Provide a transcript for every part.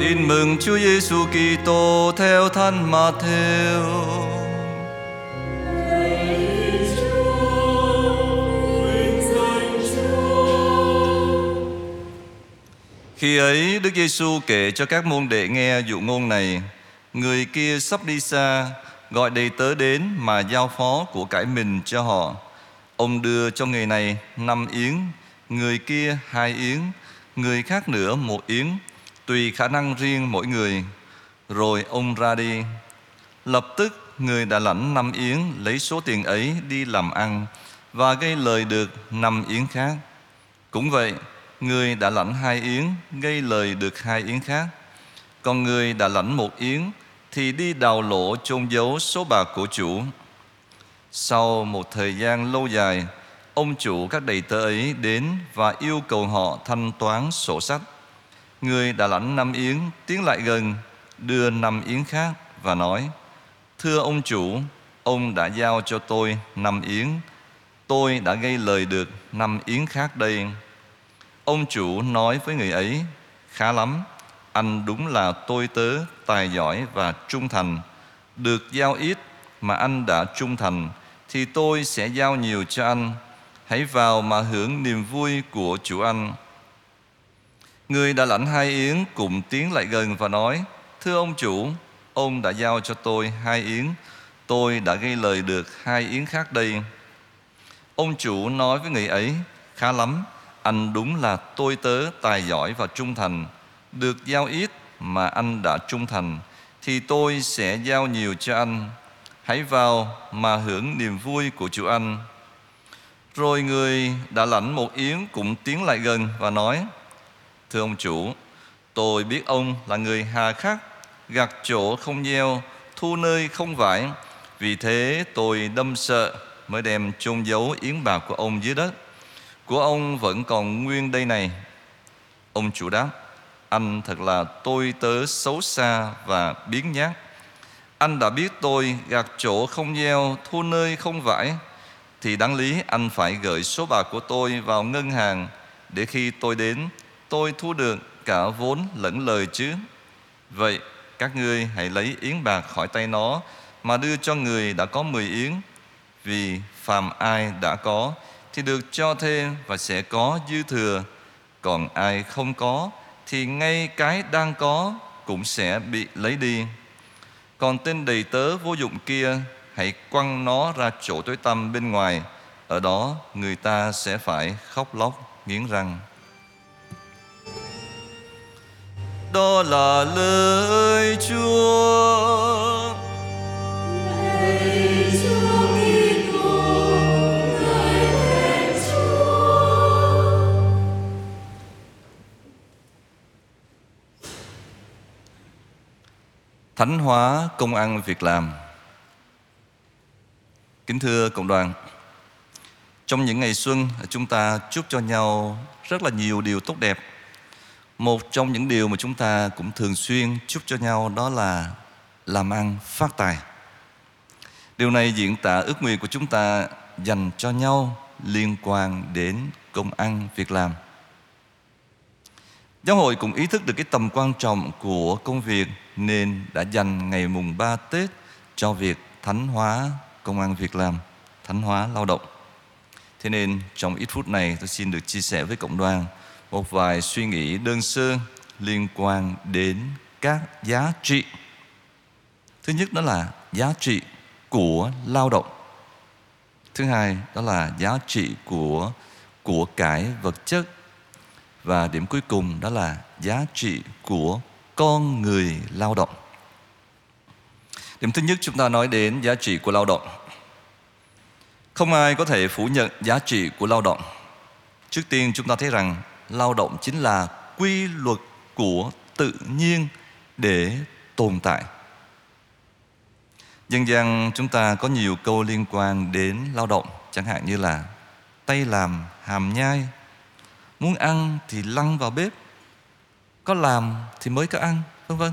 Tin mừng Chúa Giêsu Kitô theo Thánh Matthew. Khi ấy, Đức Giêsu kể cho các môn đệ nghe dụ ngôn này. Người kia sắp đi xa, Gọi đầy tớ đến mà giao phó của cải mình cho họ. Ông đưa cho người này năm yến Người kia hai yến Người khác nữa một yến Tùy khả năng riêng mỗi người. Rồi ông ra đi. Lập tức người đã lãnh năm yến, Lấy số tiền ấy đi làm ăn Và gây lời được năm yến khác. Cũng vậy, Người đã lãnh hai yến, Gây lời được hai yến khác. Còn người đã lãnh một yến Thì đi đào lỗ chôn giấu số bạc của chủ. Sau một thời gian lâu dài, Ông chủ các đầy tớ ấy đến Và yêu cầu họ thanh toán sổ sách. Người đã lãnh năm yến, Tiến lại gần, Đưa năm yến khác Và nói, Thưa ông chủ, Ông đã giao cho tôi năm yến. Tôi đã gây lời được năm yến khác đây. Ông chủ nói với người ấy, Khá lắm, Anh đúng là tôi tớ tài giỏi và trung thành. Được giao ít mà anh đã trung thành, Thì tôi sẽ giao nhiều cho anh. Hãy vào mà hưởng niềm vui của chủ anh. Người đã lãnh hai yến, cùng tiến lại gần và nói, Thưa ông chủ, Ông đã giao cho tôi hai yến. Tôi đã gây lời được hai yến khác đây. Ông chủ nói với người ấy, Khá lắm, anh đúng là tôi tớ tài giỏi và trung thành. Được giao ít mà anh đã trung thành, Thì tôi sẽ giao nhiều cho anh. Hãy vào mà hưởng niềm vui của chủ anh. Rồi người đã lãnh một yến cũng tiến lại gần và nói Thưa ông chủ, Tôi biết ông là người hà khắc, Gặt chỗ không gieo, Thu nơi không vải. Vì thế tôi đâm sợ Mới đem chôn giấu yến bạc của ông dưới đất. Của ông vẫn còn nguyên đây này. Ông chủ đáp, Anh thật là tôi tớ xấu xa và biến nhát. Anh đã biết tôi gạt chỗ không gieo, Thu nơi không vải, Thì đáng lý anh phải gửi số bạc của tôi vào ngân hàng Để khi tôi đến Tôi thu được cả vốn lẫn lời chứ. Vậy, các ngươi hãy lấy yến bạc khỏi tay nó, Mà đưa cho người đã có 10 yến. Vì phàm ai đã có, thì được cho thêm và sẽ có dư thừa. Còn ai không có, thì ngay cái đang có cũng sẽ bị lấy đi. Còn tên đầy tớ vô dụng kia, hãy quăng nó ra chỗ tối tăm bên ngoài. Ở đó người ta sẽ phải khóc lóc nghiến răng. Đó là lời chúa Chúa Kitô, khen Chúa. Thánh hóa công ăn việc làm Kính thưa cộng đoàn Trong những ngày xuân chúng ta chúc cho nhau rất là nhiều điều tốt đẹp một trong những điều mà chúng ta cũng thường xuyên chúc cho nhau đó là làm ăn phát tài Điều này diễn tả ước nguyện của chúng ta dành cho nhau liên quan đến công ăn việc làm Giáo hội cũng ý thức được cái tầm quan trọng của công việc nên đã dành ngày mùng 3 Tết cho việc thánh hóa công ăn việc làm, thánh hóa lao động. Thế nên trong ít phút này tôi xin được chia sẻ với cộng đoàn một vài suy nghĩ đơn sơ liên quan đến các giá trị. Thứ nhất đó là giá trị của lao động. Thứ hai đó là giá trị của của cải vật chất và điểm cuối cùng đó là giá trị của con người lao động. Điểm thứ nhất chúng ta nói đến giá trị của lao động. Không ai có thể phủ nhận giá trị của lao động. Trước tiên chúng ta thấy rằng lao động chính là quy luật của tự nhiên để tồn tại. Dân gian chúng ta có nhiều câu liên quan đến lao động, Chẳng hạn như là Tay làm hàm nhai, Muốn ăn thì lăn vào bếp, Có làm thì mới có ăn, Vân vân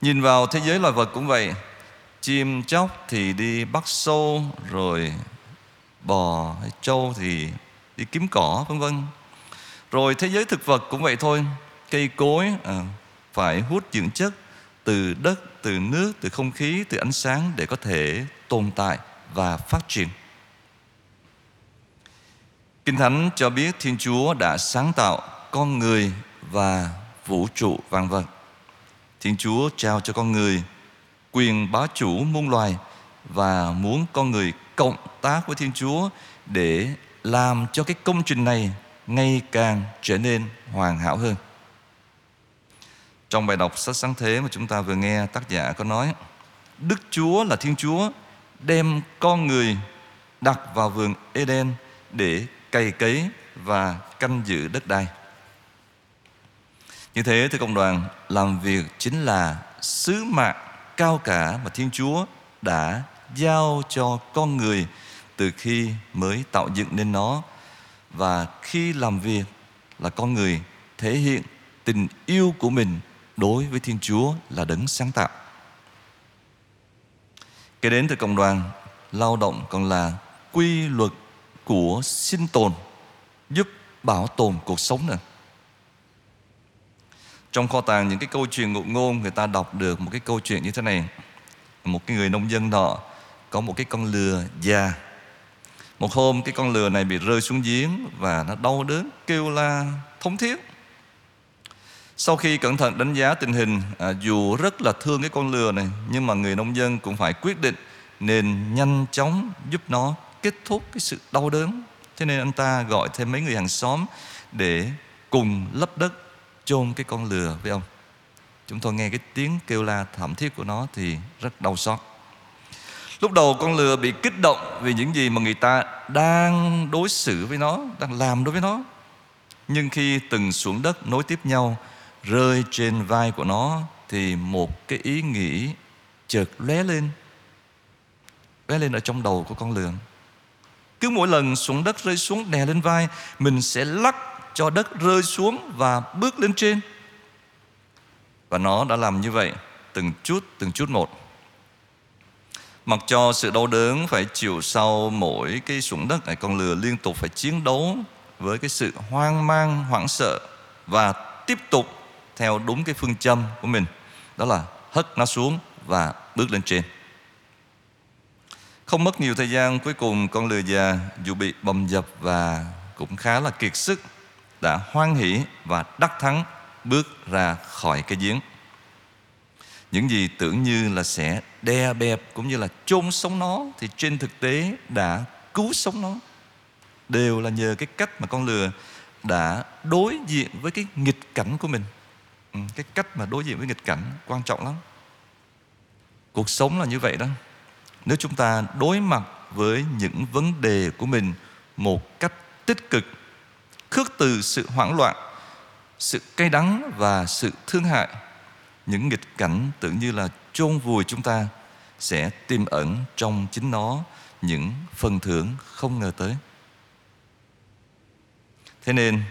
Nhìn vào thế giới loài vật cũng vậy, Chim chóc thì đi bắt sâu, Rồi bò hay trâu thì đi kiếm cỏ vân vân Rồi thế giới thực vật cũng vậy thôi cây cối à, phải hút dưỡng chất từ đất, từ nước, từ không khí, từ ánh sáng để có thể tồn tại và phát triển. Kinh Thánh cho biết Thiên Chúa đã sáng tạo con người và vũ trụ vạn vật. Thiên Chúa trao cho con người quyền bá chủ muôn loài và muốn con người cộng tác với Thiên Chúa để làm cho cái công trình này ngày càng trở nên hoàn hảo hơn. Trong bài đọc sách sáng thế mà chúng ta vừa nghe, tác giả có nói, Đức Chúa là Thiên Chúa đem con người đặt vào vườn Eden để cày cấy và canh giữ đất đai. Như thế thì cộng đoàn làm việc chính là sứ mạng cao cả mà Thiên Chúa đã giao cho con người từ khi mới tạo dựng nên nó và khi làm việc là con người thể hiện tình yêu của mình đối với Thiên Chúa là đấng sáng tạo. Kế đến từ cộng đoàn lao động còn là quy luật của sinh tồn, giúp bảo tồn cuộc sống nữa. Trong kho tàng những cái câu chuyện ngụ ngôn, người ta đọc được một cái câu chuyện như thế này. Một cái người nông dân nọ có một cái con lừa già. Một hôm cái con lừa này bị rơi xuống giếng và nó đau đớn kêu la thống thiết. Sau khi cẩn thận đánh giá tình hình, à, dù rất là thương cái con lừa này, nhưng mà người nông dân cũng phải quyết định nên nhanh chóng giúp nó kết thúc cái sự đau đớn. Thế nên anh ta gọi thêm mấy người hàng xóm để cùng lấp đất chôn cái con lừa với ông. Chúng tôi nghe cái tiếng kêu la thảm thiết của nó thì rất đau xót. Lúc đầu con lừa bị kích động vì những gì mà người ta đang đối xử với nó, đang làm đối với nó. Nhưng khi từng xuống đất nối tiếp nhau rơi trên vai của nó thì một cái ý nghĩ chợt lóe lên. Lóe lên ở trong đầu của con lừa. Cứ mỗi lần xuống đất rơi xuống đè lên vai mình sẽ lắc cho đất rơi xuống và bước lên trên. Và nó đã làm như vậy từng chút từng chút một mặc cho sự đau đớn phải chịu sau mỗi cái sủng đất, này, con lừa liên tục phải chiến đấu với cái sự hoang mang, hoảng sợ và tiếp tục theo đúng cái phương châm của mình. Đó là hất nó xuống và bước lên trên. Không mất nhiều thời gian, cuối cùng con lừa già dù bị bầm dập và cũng khá là kiệt sức, đã hoan hỷ và đắc thắng bước ra khỏi cái giếng những gì tưởng như là sẽ đè bẹp cũng như là chôn sống nó thì trên thực tế đã cứu sống nó. Đều là nhờ cái cách mà con lừa đã đối diện với cái nghịch cảnh của mình. Ừ, cái cách mà đối diện với nghịch cảnh quan trọng lắm. Cuộc sống là như vậy đó. Nếu chúng ta đối mặt với những vấn đề của mình một cách tích cực khước từ sự hoảng loạn sự cay đắng và sự thương hại những nghịch cảnh tưởng như là chôn vùi chúng ta sẽ tiềm ẩn trong chính nó những phần thưởng không ngờ tới. Thế nên,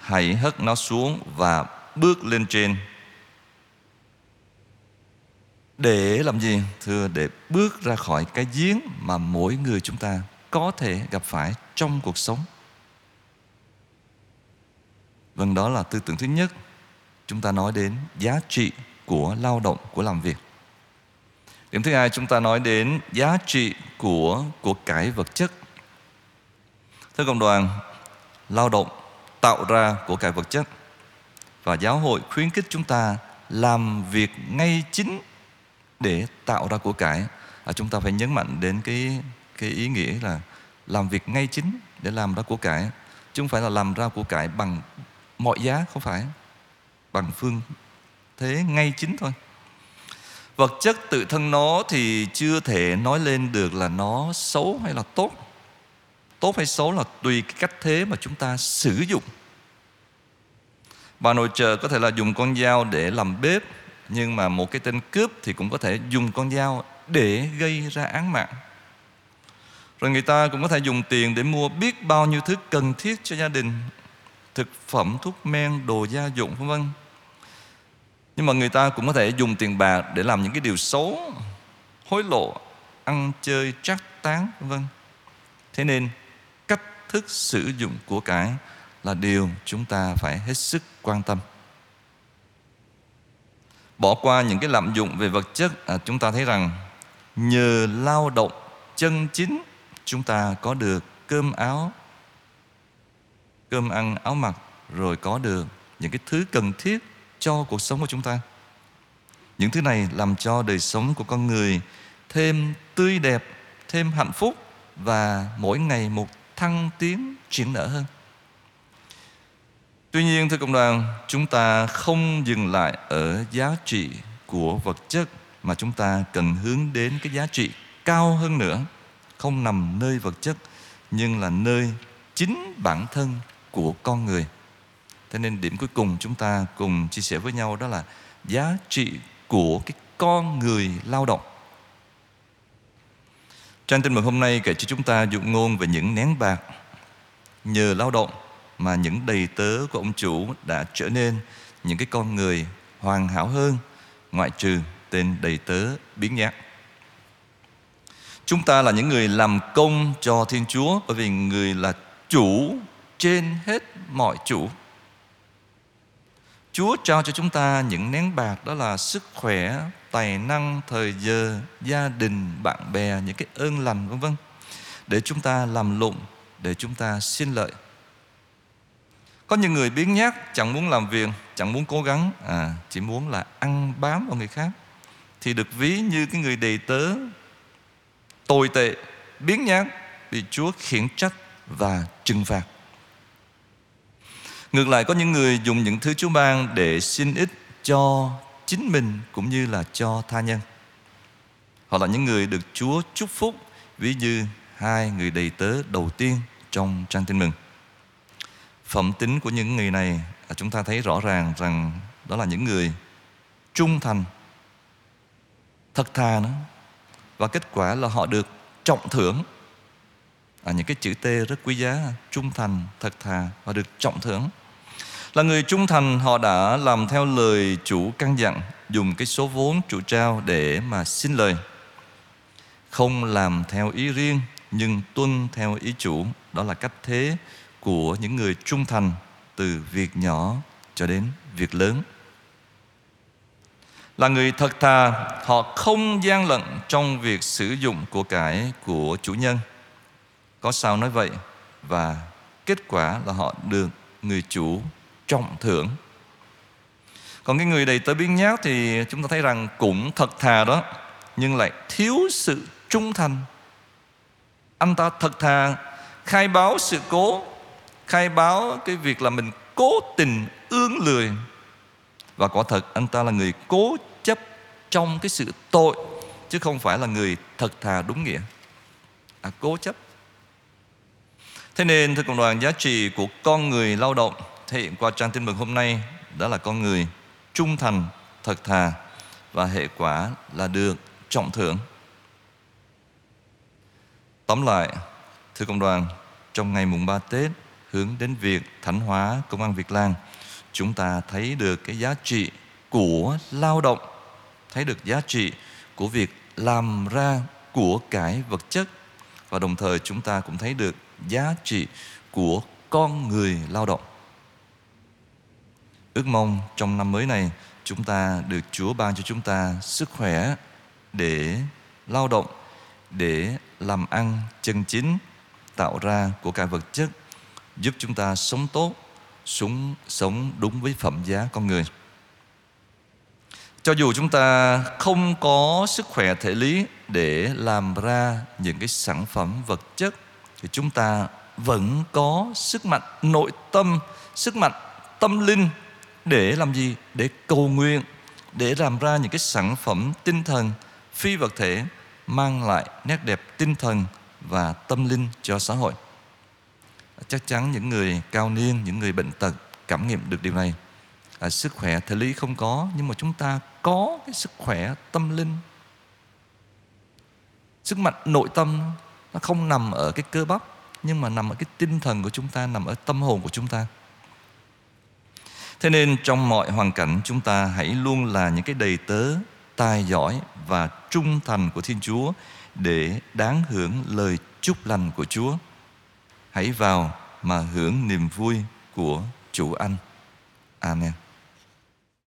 hãy hất nó xuống và bước lên trên. Để làm gì, thưa? Để bước ra khỏi cái giếng mà mỗi người chúng ta có thể gặp phải trong cuộc sống. Vâng đó là tư tưởng thứ nhất chúng ta nói đến giá trị của lao động của làm việc. Điểm thứ hai chúng ta nói đến giá trị của của cải vật chất. Thưa cộng đoàn lao động tạo ra của cải vật chất và giáo hội khuyến khích chúng ta làm việc ngay chính để tạo ra của cải. À, chúng ta phải nhấn mạnh đến cái cái ý nghĩa là làm việc ngay chính để làm ra của cải chứ không phải là làm ra của cải bằng mọi giá không phải bằng phương thế ngay chính thôi. Vật chất tự thân nó thì chưa thể nói lên được là nó xấu hay là tốt. Tốt hay xấu là tùy cái cách thế mà chúng ta sử dụng. Bà nội trợ có thể là dùng con dao để làm bếp Nhưng mà một cái tên cướp thì cũng có thể dùng con dao để gây ra án mạng. Rồi người ta cũng có thể dùng tiền để mua biết bao nhiêu thứ cần thiết cho gia đình Thực phẩm, thuốc men, đồ gia dụng vân vân. Nhưng mà người ta cũng có thể dùng tiền bạc để làm những cái điều xấu Hối lộ, ăn chơi, trác tán vân vân Thế nên cách thức sử dụng của cải là điều chúng ta phải hết sức quan tâm. bỏ qua những cái lạm dụng về vật chất à, chúng ta thấy rằng nhờ lao động chân chính chúng ta có được cơm áo cơm ăn áo mặc rồi có được những cái thứ cần thiết cho cuộc sống của chúng ta. Những thứ này làm cho đời sống của con người thêm tươi đẹp, thêm hạnh phúc và mỗi ngày một thăng tiến triển nở hơn. Tuy nhiên, thưa cộng đoàn, chúng ta không dừng lại ở giá trị của vật chất mà chúng ta cần hướng đến cái giá trị cao hơn nữa. Không nằm nơi vật chất, nhưng là nơi chính bản thân của con người thế nên điểm cuối cùng chúng ta cùng chia sẻ với nhau đó là giá trị của cái con người lao động Trang tin mừng hôm nay kể cho chúng ta dụ ngôn về những nén bạc nhờ lao động mà những đầy tớ của ông chủ đã trở nên những cái con người hoàn hảo hơn, ngoại trừ tên đầy tớ biến nhát. Chúng ta là những người làm công cho Thiên Chúa bởi vì người là chủ trên hết mọi chủ. Chúa trao cho chúng ta những nén bạc đó là sức khỏe, tài năng, thời giờ, gia đình, bạn bè, những cái ơn lành vân vân để chúng ta làm lụng, để chúng ta xin lợi. Có những người biến nhát chẳng muốn làm việc, chẳng muốn cố gắng, à, chỉ muốn là ăn bám vào người khác thì được ví như cái người đầy tớ tồi tệ, biến nhát bị Chúa khiển trách và trừng phạt. Ngược lại có những người dùng những thứ Chúa ban để xin ích cho chính mình cũng như là cho tha nhân. Họ là những người được Chúa chúc phúc ví như hai người đầy tớ đầu tiên trong trang tin mừng. Phẩm tính của những người này à, chúng ta thấy rõ ràng rằng đó là những người trung thành, thật thà nữa. Và kết quả là họ được trọng thưởng. À, những cái chữ T rất quý giá, trung thành, thật thà và được trọng thưởng. Là người trung thành, họ đã làm theo lời chủ căn dặn, Dùng cái số vốn chủ trao để mà xin lời. Không làm theo ý riêng, Nhưng tuân theo ý chủ. Đó là cách thế của những người trung thành, Từ việc nhỏ cho đến việc lớn. Là người thật thà, Họ không gian lận trong việc sử dụng của cải của chủ nhân. Có sao nói vậy? Và kết quả là họ được người chủ trọng thưởng. Còn cái người đầy tớ biến nhát thì chúng ta thấy rằng cũng thật thà đó nhưng lại thiếu sự trung thành. Anh ta thật thà khai báo sự cố khai báo cái việc là mình cố tình ương lười. Và quả thật anh ta là người cố chấp trong cái sự tội chứ không phải là người thật thà đúng nghĩa. À, cố chấp. Thế nên thưa cộng đoàn giá trị của con người lao động thể hiện qua trang tin mừng hôm nay đó là con người trung thành, thật thà và hệ quả là được trọng thưởng. Tóm lại, thưa cộng đoàn, trong ngày mùng 3 Tết hướng đến việc thánh hóa công an Việt Lan, chúng ta thấy được cái giá trị của lao động, thấy được giá trị của việc làm ra của cái vật chất và đồng thời chúng ta cũng thấy được giá trị của con người lao động. Ước mong trong năm mới này chúng ta được Chúa ban cho chúng ta sức khỏe để lao động, để làm ăn chân chính, tạo ra của cải vật chất, giúp chúng ta sống tốt, sống, sống đúng với phẩm giá con người. Cho dù chúng ta không có sức khỏe thể lý để làm ra những cái sản phẩm vật chất thì chúng ta vẫn có sức mạnh nội tâm, sức mạnh tâm linh để làm gì? Để cầu nguyện, để làm ra những cái sản phẩm tinh thần phi vật thể mang lại nét đẹp tinh thần và tâm linh cho xã hội. Chắc chắn những người cao niên, những người bệnh tật cảm nghiệm được điều này. À, sức khỏe thể lý không có nhưng mà chúng ta có cái sức khỏe tâm linh. Sức mạnh nội tâm nó không nằm ở cái cơ bắp nhưng mà nằm ở cái tinh thần của chúng ta, nằm ở tâm hồn của chúng ta. Thế nên trong mọi hoàn cảnh, chúng ta hãy luôn là những cái đầy tớ tài giỏi và trung thành của Thiên Chúa để đáng hưởng lời chúc lành của Chúa. Hãy vào mà hưởng niềm vui của chủ anh. Amen.